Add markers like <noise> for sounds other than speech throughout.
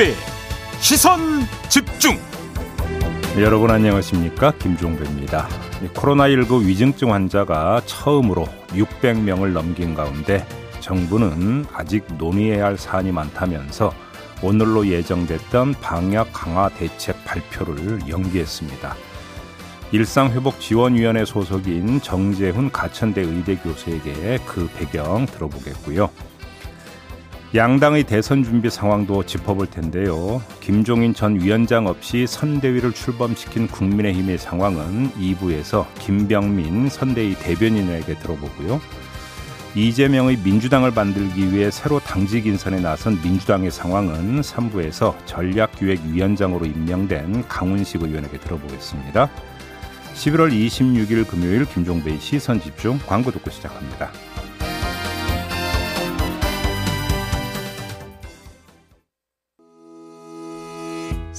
김종배 시선 집중 여러분 안녕하십니까 김종배입니다 코로나19 위중증 환자가 처음으로 600명을 넘긴 가운데 정부는 아직 논의해야 할 사안이 많다면서 오늘로 예정됐던 방역 강화 대책 발표를 연기했습니다. 일상회복지원위원회 소속인 정재훈 가천대 의대 교수에게 그 배경 들어보겠고요. 양당의 대선 준비 상황도 짚어볼 텐데요. 김종인 전 위원장 없이 선대위를 출범시킨 국민의힘의 상황은 2부에서 김병민 선대위 대변인에게 들어보고요. 이재명의 민주당을 만들기 위해 새로 당직 인선에 나선 민주당의 상황은 3부에서 전략기획위원장으로 임명된 강훈식 의원에게 들어보겠습니다. 11월 26일 금요일 김종배의 시선 집중 광고 듣고 시작합니다.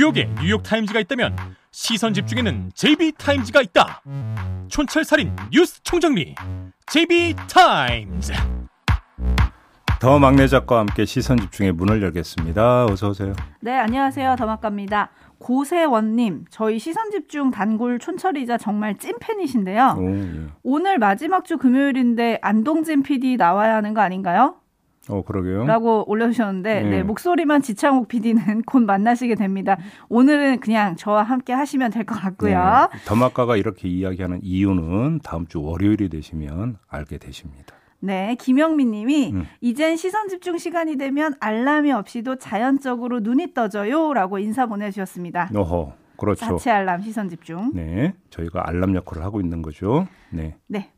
뉴욕에 뉴욕타임즈가 있다면 시선 집중에는 JB타임즈가 있다 촌철살인 뉴스 총정리 JB타임즈 더 막내 작가와 함께 시선 집중의 문을 열겠습니다. 어서 오세요. 네, 안녕하세요. 더 막갑니다. 고세원님, 저희 시선 집중 단골 촌철이자 정말 찐팬이신데요. 오, 예. 오늘 마지막 주 금요일인데 안동진 PD 나와야 하는 거 아닌가요? 어, 그러게요. 라고 올려주셨는데, 네. 네, 목소리만 지창욱 PD는 <laughs> 곧 만나시게 됩니다. 오늘은 그냥 저와 함께 하시면 될 것 같고요. 네, 더마카가 이렇게 이야기하는 이유는 다음 주 월요일이 되시면 알게 되십니다. 네, 김영민 님이 음. 이젠 시선 집중 시간이 되면 알람이 없이도 자연적으로 눈이 떠져요 라고 인사 보내주셨습니다. 어허, 그렇죠. 자체 알람 시선 집중. 네, 저희가 알람 역할을 하고 있는 거죠. 네. 네.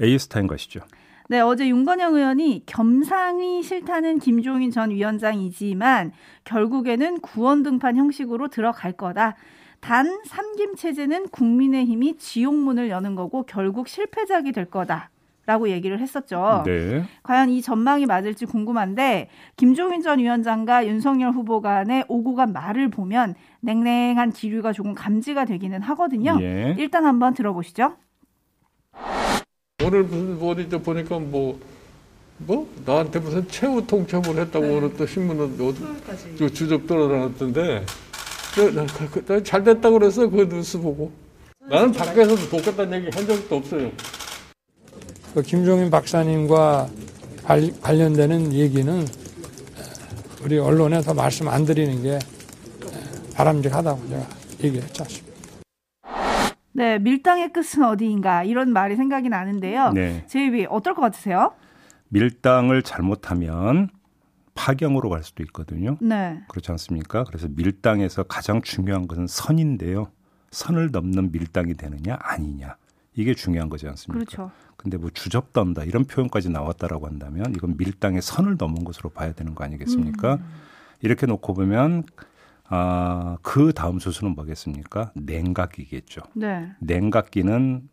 JB TIMES 가시죠. 네, 어제 윤건영 의원이 겸상이 싫다는 김종인 전 위원장이지만 결국에는 구원 등판 형식으로 들어갈 거다. 단 삼김 체제는 국민의힘이 지옥문을 여는 거고 결국 실패작이 될 거다. 라고 얘기를 했었죠. 네. 과연 이 전망이 맞을지 궁금한데 김종인 전 위원장과 윤석열 후보 간의 오고 간 말을 보면 냉랭한 기류가 조금 감지가 되기는 하거든요. 예. 일단 한번 들어보시죠. 오늘 무슨 뭐 어디 보니까 뭐, 뭐, 나한테 무슨 최후 통첩을 했다고 네. 오늘 또 신문은 어디, 주접 돌아다녔던데, 잘 됐다고 그래서 그 뉴스 보고. 나는 밖에서도 돕겠다는 얘기 한 적도 없어요. 그 김종인 박사님과 관련되는 얘기는 우리 언론에 더 말씀 안 드리는 게 바람직하다고 제가 얘기했지 않습니까? 네, 밀당의 끝은 어디인가 이런 말이 생각이 나는데요. 네. 제이비 어떨 것 같으세요? 밀당을 잘못하면 파경으로 갈 수도 있거든요. 네. 그렇지 않습니까? 그래서 밀당에서 가장 중요한 것은 선인데요. 선을 넘는 밀당이 되느냐 아니냐. 이게 중요한 거지 않습니까? 그렇죠. 근데 뭐 주접던다 이런 표현까지 나왔다라고 한다면 이건 밀당의 선을 넘은 것으로 봐야 되는 거 아니겠습니까? 음. 이렇게 놓고 보면 아, 그 다음 수순은 뭐겠습니까? 냉각기겠죠. 네. 냉각기는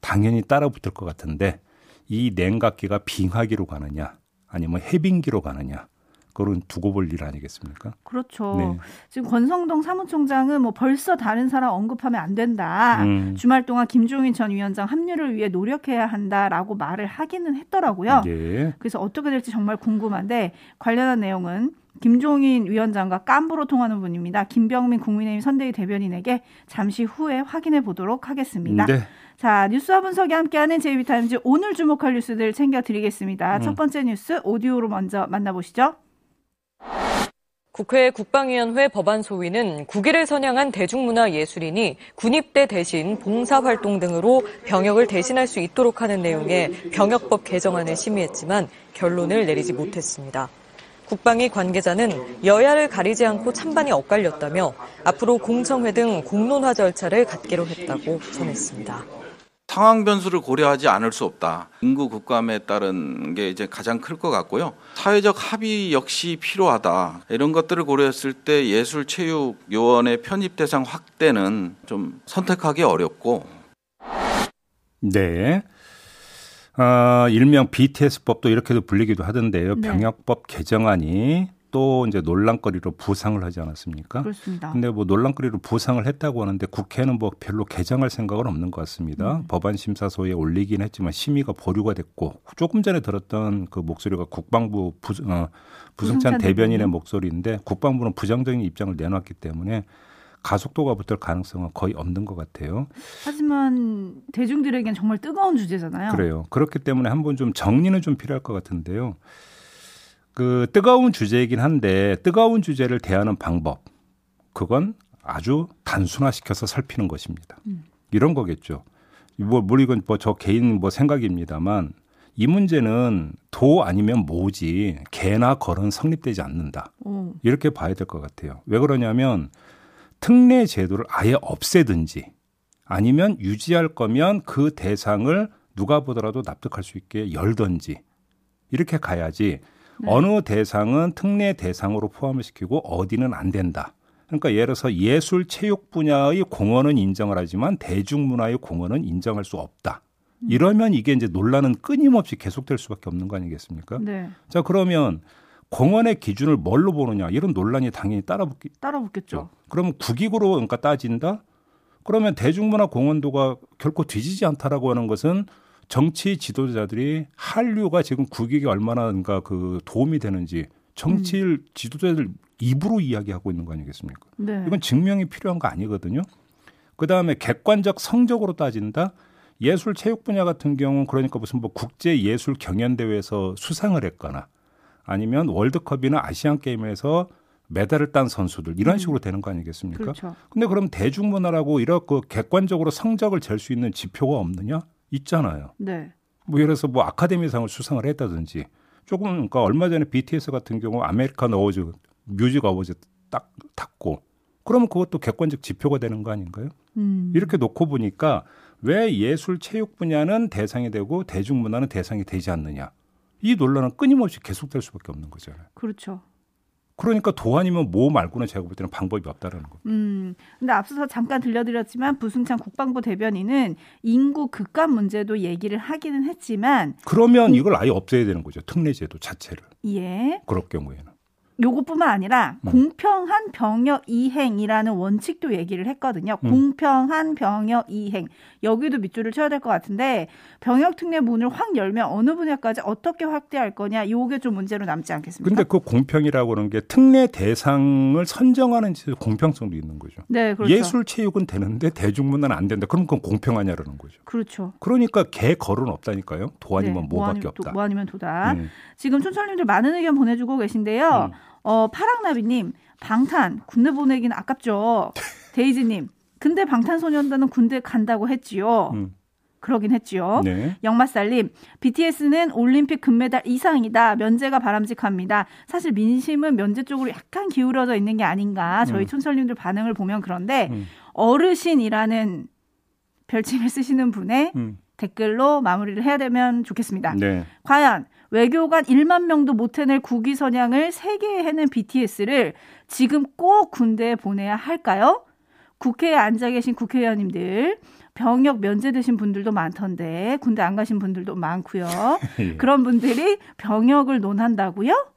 당연히 따라 붙을 것 같은데 이 냉각기가 빙하기로 가느냐 아니면 해빙기로 가느냐 그건 두고 볼 일 아니겠습니까? 그렇죠. 네. 지금 권성동 사무총장은 뭐 벌써 다른 사람 언급하면 안 된다. 음. 주말 동안 김종인 전 위원장 합류를 위해 노력해야 한다라고 말을 하기는 했더라고요. 네. 그래서 어떻게 될지 정말 궁금한데 관련한 내용은 김종인 위원장과 깐부로 통하는 분입니다. 김병민 국민의힘 선대위 대변인에게 잠시 후에 확인해 보도록 하겠습니다. 네. 자, 뉴스와 분석이 함께하는 제이비타임즈 오늘 주목할 뉴스들 챙겨드리겠습니다. 음. 첫 번째 뉴스 오디오로 먼저 만나보시죠. 국회 국방위원회 법안 소위는 국위를 선양한 대중문화예술인이 군입대 대신 봉사활동 등으로 병역을 대신할 수 있도록 하는 내용의 병역법 개정안을 심의했지만 결론을 내리지 못했습니다. 국방위 관계자는 여야를 가리지 않고 찬반이 엇갈렸다며 앞으로 공청회 등 공론화 절차를 갖기로 했다고 전했습니다. 상황 변수를 고려하지 않을 수 없다. 인구 국감에 따른 게 이제 가장 클 것 같고요. 사회적 합의 역시 필요하다. 이런 것들을 고려했을 때 예술 체육 요원의 편입 대상 확대는 좀 선택하기 어렵고 네. 어, 일명 BTS법도 이렇게도 불리기도 하던데요. 네. 병역법 개정안이 또 이제 논란거리로 부상을 하지 않았습니까? 그렇습니다. 근데 뭐 논란거리로 부상을 했다고 하는데 국회는 뭐 별로 개정할 생각은 없는 것 같습니다. 음. 법안 심사소에 올리긴 했지만 심의가 보류가 됐고 조금 전에 들었던 그 목소리가 국방부 부, 어, 부승찬 대변인의 목소리인데 국방부는 부정적인 입장을 내놨기 때문에 가속도가 붙을 가능성은 거의 없는 것 같아요. 하지만 대중들에겐 정말 뜨거운 주제잖아요. 그래요. 그렇기 때문에 한번 좀 정리는 좀 필요할 것 같은데요. 그 뜨거운 주제이긴 한데 뜨거운 주제를 대하는 방법 그건 아주 단순화시켜서 살피는 것입니다. 음. 이런 거겠죠. 뭐, 뭐 이건 뭐저 개인 뭐 생각입니다만 이 문제는 도 아니면 모지 개나 걸은 성립되지 않는다. 오. 이렇게 봐야 될 것 같아요. 왜 그러냐면 특례 제도를 아예 없애든지 아니면 유지할 거면 그 대상을 누가 보더라도 납득할 수 있게 열든지 이렇게 가야지 네. 어느 대상은 특례 대상으로 포함을 시키고 어디는 안 된다. 그러니까 예를 들어서 예술 체육 분야의 공헌은 인정을 하지만 대중문화의 공헌은 인정할 수 없다. 음. 이러면 이게 이제 논란은 끊임없이 계속될 수밖에 없는 거 아니겠습니까? 네. 자 그러면 공헌의 기준을 뭘로 보느냐 이런 논란이 당연히 따라붙기 따라붙겠죠. 그러면 국익으로 그러니까 따진다. 그러면 대중문화 공헌도가 결코 뒤지지 않다라고 하는 것은 정치 지도자들이 한류가 지금 국익에 얼마나 그 도움이 되는지 정치 음. 지도자들 입으로 이야기하고 있는 거 아니겠습니까? 네. 이건 증명이 필요한 거 아니거든요. 그 다음에 객관적 성적으로 따진다. 예술 체육 분야 같은 경우는 그러니까 무슨 뭐 국제 예술 경연 대회에서 수상을 했거나 아니면 월드컵이나 아시안 게임에서 메달을 딴 선수들 이런 음. 식으로 되는 거 아니겠습니까? 그렇죠. 근데 그럼 대중문화라고 이렇게 객관적으로 성적을 잴 수 있는 지표가 없느냐? 있잖아요. 네. 뭐 예를 들어서 뭐 아카데미상을 수상을 했다든지 조금 그러니까 얼마 전에 BTS 같은 경우 American Awards Music Awards 딱 탔고 그러면 그것도 객관적 지표가 되는 거 아닌가요? 음. 이렇게 놓고 보니까 왜 예술 체육 분야는 대상이 되고 대중문화는 대상이 되지 않느냐? 이 논란은 끊임없이 계속될 수밖에 없는 거잖아요. 그렇죠. 그러니까 도 아니면 뭐 말고는 제가 볼 때는 방법이 없다라는 거. 음. 근데 앞서서 잠깐 들려드렸지만 부승찬 국방부 대변인은 인구 급감 문제도 얘기를 하기는 했지만 그러면 이걸 아예 없애야 되는 거죠. 특례제도 자체를. 예. 그럴 경우에는. 요것뿐만 아니라 음. 공평한 병역 이행이라는 원칙도 얘기를 했거든요. 음. 공평한 병역 이행. 여기도 밑줄을 쳐야 될 것 같은데 병역 특례 문을 확 열면 어느 분야까지 어떻게 확대할 거냐. 요게 좀 문제로 남지 않겠습니까? 근데 그 공평이라고 하는 게 특례 대상을 선정하는 공평성도 있는 거죠. 네, 그렇죠. 예술 체육은 되는데 대중문화는 안 된다. 그럼 그건 공평하냐라는 거죠. 그렇죠. 그러니까 개 걸은 없다니까요. 도 아니면 네, 뭐밖에 뭐 없다. 뭐 아니면 도다. 음. 지금 촌철님들 많은 의견 보내주고 계신데요. 음. 어, 파랑나비님, 방탄, 군대 보내기는 아깝죠. 데이지님, 근데 방탄소년단은 군대 간다고 했지요. 음. 그러긴 했지요. 네. 영마살님, BTS는 올림픽 금메달 이상이다. 면제가 바람직합니다. 사실 민심은 면제 쪽으로 약간 기울어져 있는 게 아닌가. 저희 음. 촌철님들 반응을 보면 그런데 음. 어르신이라는 별칭을 쓰시는 분의 음. 댓글로 마무리를 해야 되면 좋겠습니다. 네. 과연 외교관 1만 명도 못 해낼 국위 선양을 3개 해낸 BTS를 지금 꼭 군대에 보내야 할까요? 국회에 앉아 계신 국회의원님들 병역 면제되신 분들도 많던데 군대 안 가신 분들도 많고요. <laughs> 예. 그런 분들이 병역을 논한다고요?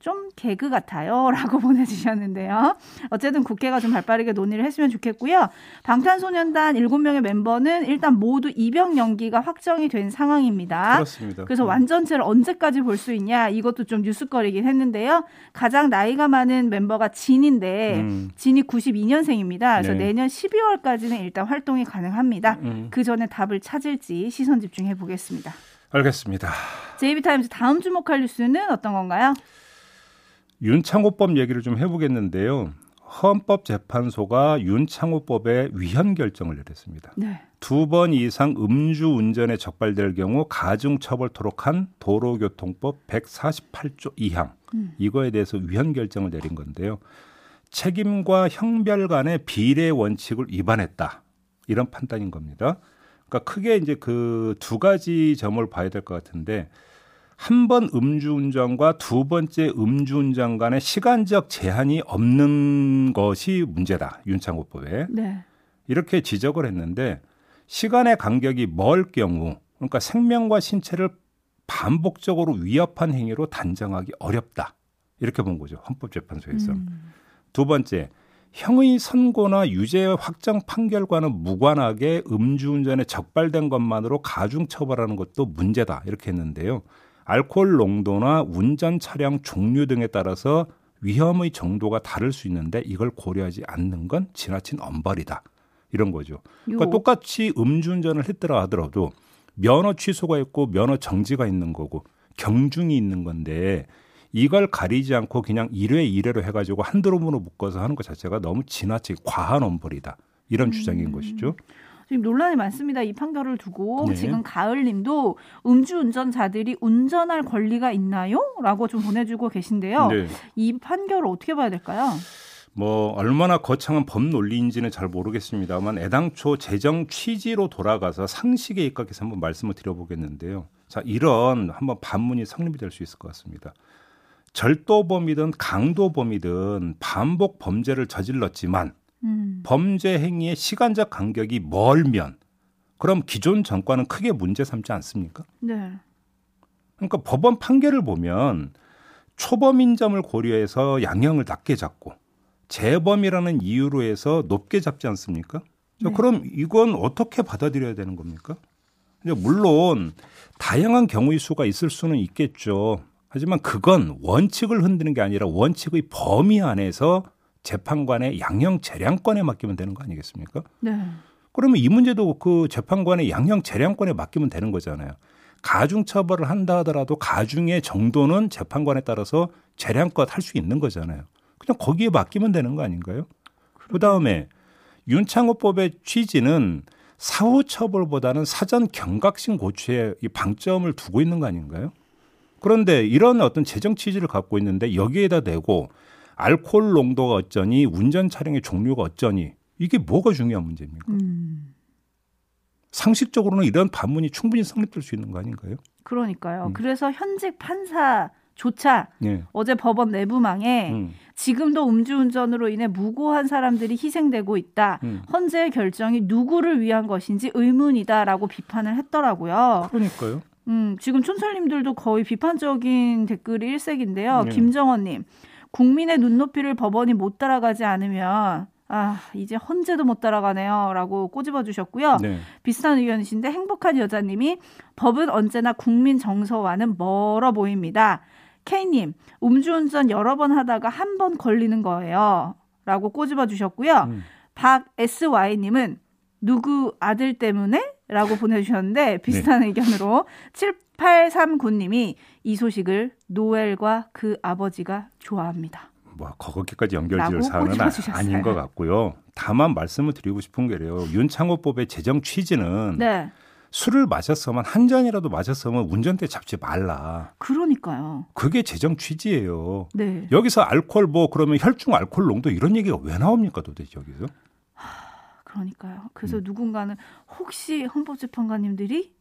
좀 개그 같아요. <laughs> 라고 보내주셨는데요. 어쨌든 국회가 좀 발 빠르게 논의를 했으면 좋겠고요. 방탄소년단 7명의 멤버는 일단 모두 입영 연기가 확정이 된 상황입니다. 그렇습니다. 그래서 음. 완전체를 언제까지 볼 수 있냐 이것도 좀 뉴스거리긴 했는데요. 가장 나이가 많은 멤버가 진인데 음. 진이 92년생입니다. 그래서 네. 내년 12월까지는 일단 활동이 가능합니다. 음. 그 전에 답을 찾을지 시선 집중해 보겠습니다. 알겠습니다. 제이비타임즈 다음 주목할 뉴스는 어떤 건가요? 윤창호법 얘기를 좀 해보겠는데요. 헌법재판소가 윤창호법에 위헌 결정을 내렸습니다. 네. 두번 이상 음주 운전에 적발될 경우 가중처벌토록 한 도로교통법 148조 2항 음. 이거에 대해서 위헌 결정을 내린 건데요. 책임과 형별 간의 비례 원칙을 위반했다. 이런 판단인 겁니다. 그러니까 크게 이제 그 두 가지 점을 봐야 될 것 같은데 한 번 음주운전과 두 번째 음주운전 간의 시간적 제한이 없는 것이 문제다. 윤창호법에. 네. 이렇게 지적을 했는데 시간의 간격이 멀 경우 그러니까 생명과 신체를 반복적으로 위협한 행위로 단정하기 어렵다. 이렇게 본 거죠. 헌법재판소에서. 음. 두 번째, 형의 선고나 유죄 확정 판결과는 무관하게 음주운전에 적발된 것만으로 가중 처벌하는 것도 문제다. 이렇게 했는데요. 알코올 농도나 운전 차량 종류 등에 따라서 위험의 정도가 다를 수 있는데 이걸 고려하지 않는 건 지나친 엄벌이다. 이런 거죠. 그러니까 요. 똑같이 음주운전을 했더라 하더라도 면허 취소가 있고 면허 정지가 있는 거고 경중이 있는 건데 이걸 가리지 않고 그냥 1회 1회로 해가지고 한드럼으로 묶어서 하는 것 자체가 너무 지나치게 과한 엄벌이다. 이런 음. 주장인 것이죠. 지금 논란이 많습니다. 이 판결을 두고 네. 지금 가을님도 음주운전자들이 운전할 권리가 있나요? 라고 좀 보내주고 계신데요. 네. 이 판결을 어떻게 봐야 될까요? 뭐 얼마나 거창한 법 논리인지는 잘 모르겠습니다만 애당초 재정 취지로 돌아가서 상식에 입각해서 한번 말씀을 드려보겠는데요. 자 이런 한번 반문이 성립이 될 수 있을 것 같습니다. 절도범이든 강도범이든 반복 범죄를 저질렀지만 음. 범죄 행위의 시간적 간격이 멀면 그럼 기존 정권은 크게 문제 삼지 않습니까? 네. 그러니까 법원 판결을 보면 초범인 점을 고려해서 양형을 낮게 잡고 재범이라는 이유로 해서 높게 잡지 않습니까? 네. 그럼 이건 어떻게 받아들여야 되는 겁니까? 물론 다양한 경우의 수가 있을 수는 있겠죠. 하지만 그건 원칙을 흔드는 게 아니라 원칙의 범위 안에서 재판관의 양형 재량권에 맡기면 되는 거 아니겠습니까? 네. 그러면 이 문제도 그 재판관의 양형 재량권에 맡기면 되는 거잖아요. 가중 처벌을 한다 하더라도 가중의 정도는 재판관에 따라서 재량껏 할 수 있는 거잖아요. 그냥 거기에 맡기면 되는 거 아닌가요? 그 다음에 윤창호법의 취지는 사후 처벌보다는 사전 경각심 고취에 이 방점을 두고 있는 거 아닌가요? 그런데 이런 어떤 재정 취지를 갖고 있는데 여기에다 대고 알코올 농도가 어쩌니 운전 차량의 종류가 어쩌니 이게 뭐가 중요한 문제입니까? 음. 상식적으로는 이런 반문이 충분히 성립될 수 있는 거 아닌가요? 그러니까요. 음. 그래서 현직 판사 조차 네. 어제 법원 내부망에 음. 지금도 음주운전으로 인해 무고한 사람들이 희생되고 있다. 음. 헌재의 결정이 누구를 위한 것인지 의문이다라고 비판을 했더라고요. 그러니까요. 음, 지금 촌철님들도 거의 비판적인 댓글이 일색인데요. 네. 김정원님, 국민의 눈높이를 법원이 못 따라가지 않으면 아, 이제 헌재도 못 따라가네요. 라고 꼬집어 주셨고요. 네. 비슷한 의견이신데 행복한 여자님이 법은 언제나 국민 정서와는 멀어 보입니다. K님, 음주운전 여러 번 하다가 한 번 걸리는 거예요. 라고 꼬집어 주셨고요. 음. 박SY님은 누구 아들 때문에? 라고 보내주셨는데 네. 비슷한 네. 의견으로 7839님이 이 소식을 노엘과 그 아버지가 좋아합니다. 뭐 거기까지 연결지을 사안은 아닌 것 같고요. 다만 말씀을 드리고 싶은 게래요. 윤창호법의 재정 취지는 네. 술을 마셨으면 한 잔이라도 마셨으면 운전대 잡지 말라. 그러니까요. 그게 재정 취지예요. 네. 여기서 알코올 뭐 그러면 혈중 알코올 농도 이런 얘기가 왜 나옵니까 도대체 여기서? 그러니까요. 그래서 음. 누군가는 혹시 헌법재판관님들이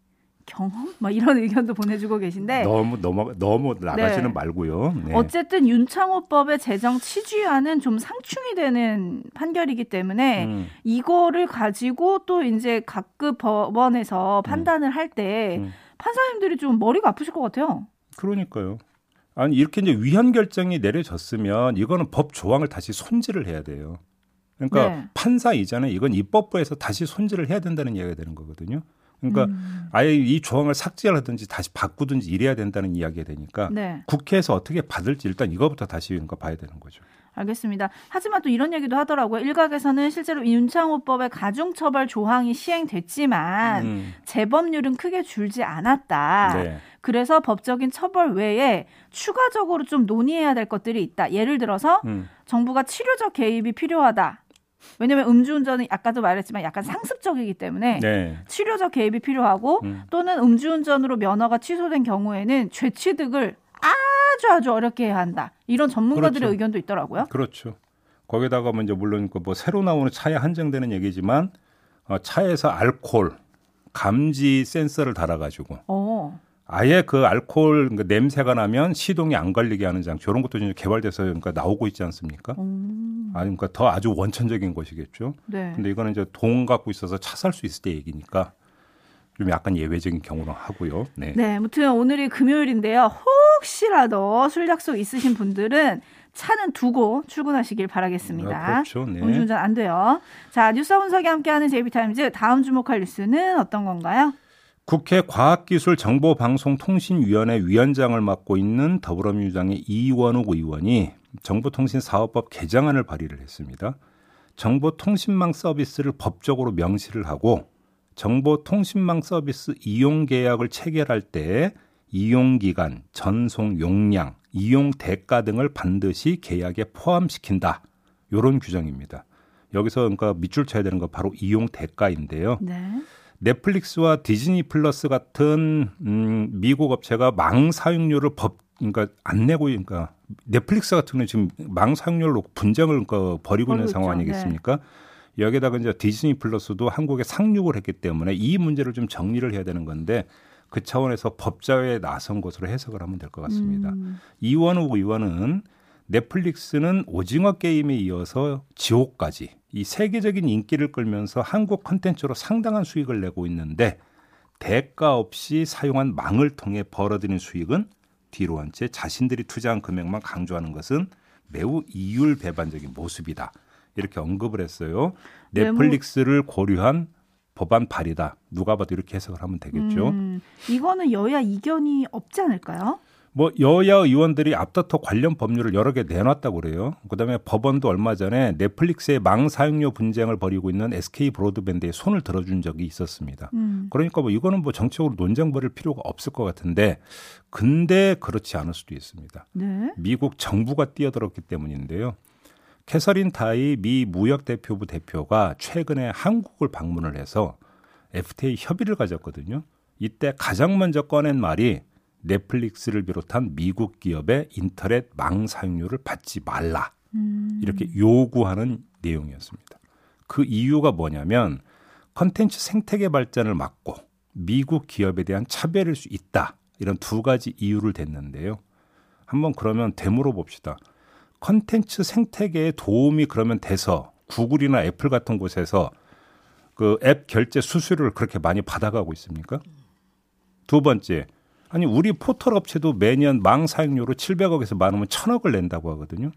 경험? 막 이런 의견도 보내주고 계신데 너무 너무 너무 나가지는 네. 말고요. 네. 어쨌든 윤창호법의 재정 취지와는 좀 상충이 되는 판결이기 때문에 음. 이거를 가지고 또 이제 각급 법원에서 음. 판단을 음. 할때 음. 판사님들이 좀 머리가 아프실 것 같아요. 그러니까요. 아니 이렇게 이제 위헌 결정이 내려졌으면 이거는 법 조항을 다시 손질을 해야 돼요. 그러니까 네. 판사 이전에 이건 입법부에서 다시 손질을 해야 된다는 이야기가 되는 거거든요. 그러니까 음. 아예 이 조항을 삭제를 하든지 다시 바꾸든지 이래야 된다는 이야기가 되니까 네. 국회에서 어떻게 받을지 일단 이거부터 다시 그러니까 봐야 되는 거죠. 알겠습니다. 하지만 또 이런 얘기도 하더라고요. 일각에서는 실제로 윤창호법의 가중처벌 조항이 시행됐지만 음. 재범률은 크게 줄지 않았다. 네. 그래서 법적인 처벌 외에 추가적으로 좀 논의해야 될 것들이 있다. 예를 들어서 음. 정부가 치료적 개입이 필요하다. 왜냐하면 음주운전은 아까도 말했지만 약간 상습적이기 때문에 네. 치료적 개입이 필요하고 음. 또는 음주운전으로 면허가 취소된 경우에는 죄 취득을 아주 아주 어렵게 해야 한다. 이런 전문가들의 그렇죠. 의견도 있더라고요. 그렇죠. 거기다가 뭐 이제 물론 그 뭐 새로 나오는 차에 한정되는 얘기지만 어, 차에서 알코올 감지 센서를 달아가지고 어. 아예 그 알코올 그러니까 냄새가 나면 시동이 안 걸리게 하는 장치 이런 것도 이제 개발돼서 그러니까 나오고 있지 않습니까? 음. 아 그러니까 더 아주 원천적인 것이겠죠. 네. 근데 이거는 이제 돈 갖고 있어서 차 살 수 있을 때 얘기니까 좀 약간 예외적인 경우로 하고요. 네. 네, 아무튼 오늘이 금요일인데요. 혹시라도 술 약속 있으신 분들은 차는 두고 출근하시길 바라겠습니다. 아, 그렇죠. 네. 음주운전 안 돼요. 자, 뉴스 분석이 함께하는 제이비타임즈 다음 주목할 뉴스는 어떤 건가요? 국회 과학기술정보방송통신위원회 위원장을 맡고 있는 더불어민주당의 이원욱 의원이 정보통신사업법 개정안을 발의를 했습니다. 정보통신망 서비스를 법적으로 명시를 하고 정보통신망 서비스 이용 계약을 체결할 때 이용 기간, 전송 용량, 이용 대가 등을 반드시 계약에 포함시킨다. 요런 규정입니다. 여기서 그러니까 밑줄 쳐야 되는 거 바로 이용 대가인데요. 네. 넷플릭스와 디즈니 플러스 같은 음, 미국 업체가 망 사용료를 법 그러니까 안 내고 그러니까 넷플릭스 같은 경우는 지금 망 사용료로 분쟁을 그러니까 벌이고 있는 상황 아니겠습니까? 네. 여기에다가 이제 디즈니 플러스도 한국에 상륙을 했기 때문에 이 문제를 좀 정리를 해야 되는 건데 그 차원에서 법자에 나선 것으로 해석을 하면 될 것 같습니다. 음. 이원우 의원은 넷플릭스는 오징어 게임에 이어서 지옥까지 이 세계적인 인기를 끌면서 한국 컨텐츠로 상당한 수익을 내고 있는데 대가 없이 사용한 망을 통해 벌어들인 수익은 뒤로 한 채 자신들이 투자한 금액만 강조하는 것은 매우 이율 배반적인 모습이다. 이렇게 언급을 했어요. 네, 뭐 넷플릭스를 고려한 법안 발의다. 누가 봐도 이렇게 해석을 하면 되겠죠. 음, 이거는 여야 이견이 없지 않을까요? 뭐 여야 의원들이 앞다퉈 관련 법률을 여러 개 내놨다고 그래요. 그다음에 법원도 얼마 전에 넷플릭스의 망 사용료 분쟁을 벌이고 있는 SK 브로드밴드에 손을 들어준 적이 있었습니다. 음. 그러니까 뭐 이거는 뭐 정책으로 논쟁 벌일 필요가 없을 것 같은데 근데 그렇지 않을 수도 있습니다. 네? 미국 정부가 뛰어들었기 때문인데요. 캐서린 타이 미 무역 대표부 대표가 최근에 한국을 방문을 해서 FTA 협의를 가졌거든요. 이때 가장 먼저 꺼낸 말이 넷플릭스를 비롯한 미국 기업의 인터넷 망 사용료를 받지 말라. 음. 이렇게 요구하는 내용이었습니다. 그 이유가 뭐냐면 컨텐츠 생태계 발전을 막고 미국 기업에 대한 차별일 수 있다. 이런 두 가지 이유를 댔는데요. 한번 그러면 되물어 봅시다. 컨텐츠 생태계에 도움이 그러면 돼서 구글이나 애플 같은 곳에서 그 앱 결제 수수료를 그렇게 많이 받아가고 있습니까? 두 번째, 아니 우리 포털 업체도 매년 망 사용료로 700억에서 많으면 1000억을 낸다고 하거든요.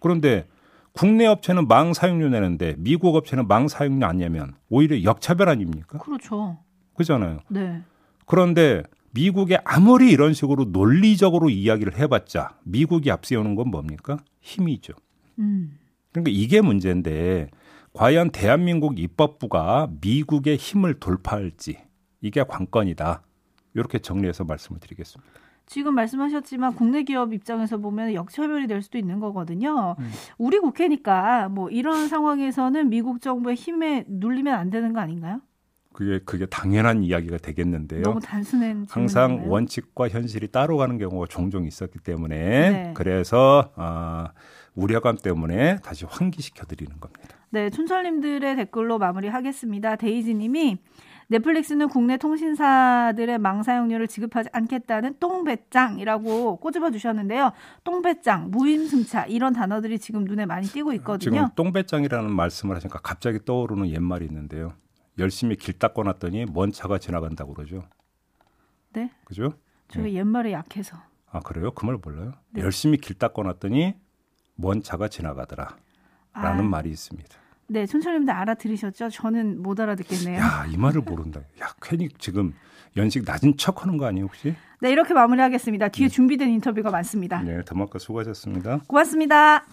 그런데 국내 업체는 망 사용료 내는데 미국 업체는 망 사용료 안 내면 오히려 역차별 아닙니까? 그렇죠. 그잖아요. 네. 그런데 미국에 아무리 이런 식으로 논리적으로 이야기를 해봤자 미국이 앞세우는 건 뭡니까? 힘이죠. 음. 그러니까 이게 문제인데 과연 대한민국 입법부가 미국의 힘을 돌파할지 이게 관건이다. 이렇게 정리해서 말씀을 드리겠습니다. 지금 말씀하셨지만 국내 기업 입장에서 보면 역차별이 될 수도 있는 거거든요. 음. 우리 국회니까 뭐 이런 상황에서는 미국 정부의 힘에 눌리면 안 되는 거 아닌가요? 그게 그게 당연한 이야기가 되겠는데요. 너무 단순한 항상 질문인가요? 원칙과 현실이 따로 가는 경우가 종종 있었기 때문에 네. 그래서 아, 우려감 때문에 다시 환기시켜 드리는 겁니다. 네, 촌철님들의 댓글로 마무리하겠습니다. 데이지님이 넷플릭스는 국내 통신사들의 망 사용료를 지급하지 않겠다는 똥배짱이라고 꼬집어 주셨는데요. 똥배짱, 무임승차 이런 단어들이 지금 눈에 많이 띄고 있거든요. 지금 똥배짱이라는 말씀을 하시니까 갑자기 떠오르는 옛말이 있는데요. 열심히 길 닦아 놨더니 먼 차가 지나간다고 그러죠. 네. 그죠? 저희 네. 옛말에 약해서. 아 그래요? 그 말 몰라요? 네. 열심히 길 닦아 놨더니 먼 차가 지나가더라. 라는 아. 말이 있습니다. 네, 촌철님들 알아들으셨죠? 저는 못 알아듣겠네요. 야, 이 말을 모른다. 야, 괜히 지금 연식 낮은 척 하는 거 아니에요, 혹시? 네, 이렇게 마무리하겠습니다. 뒤에 네. 준비된 인터뷰가 많습니다. 네, 더마카 수고하셨습니다. 고맙습니다.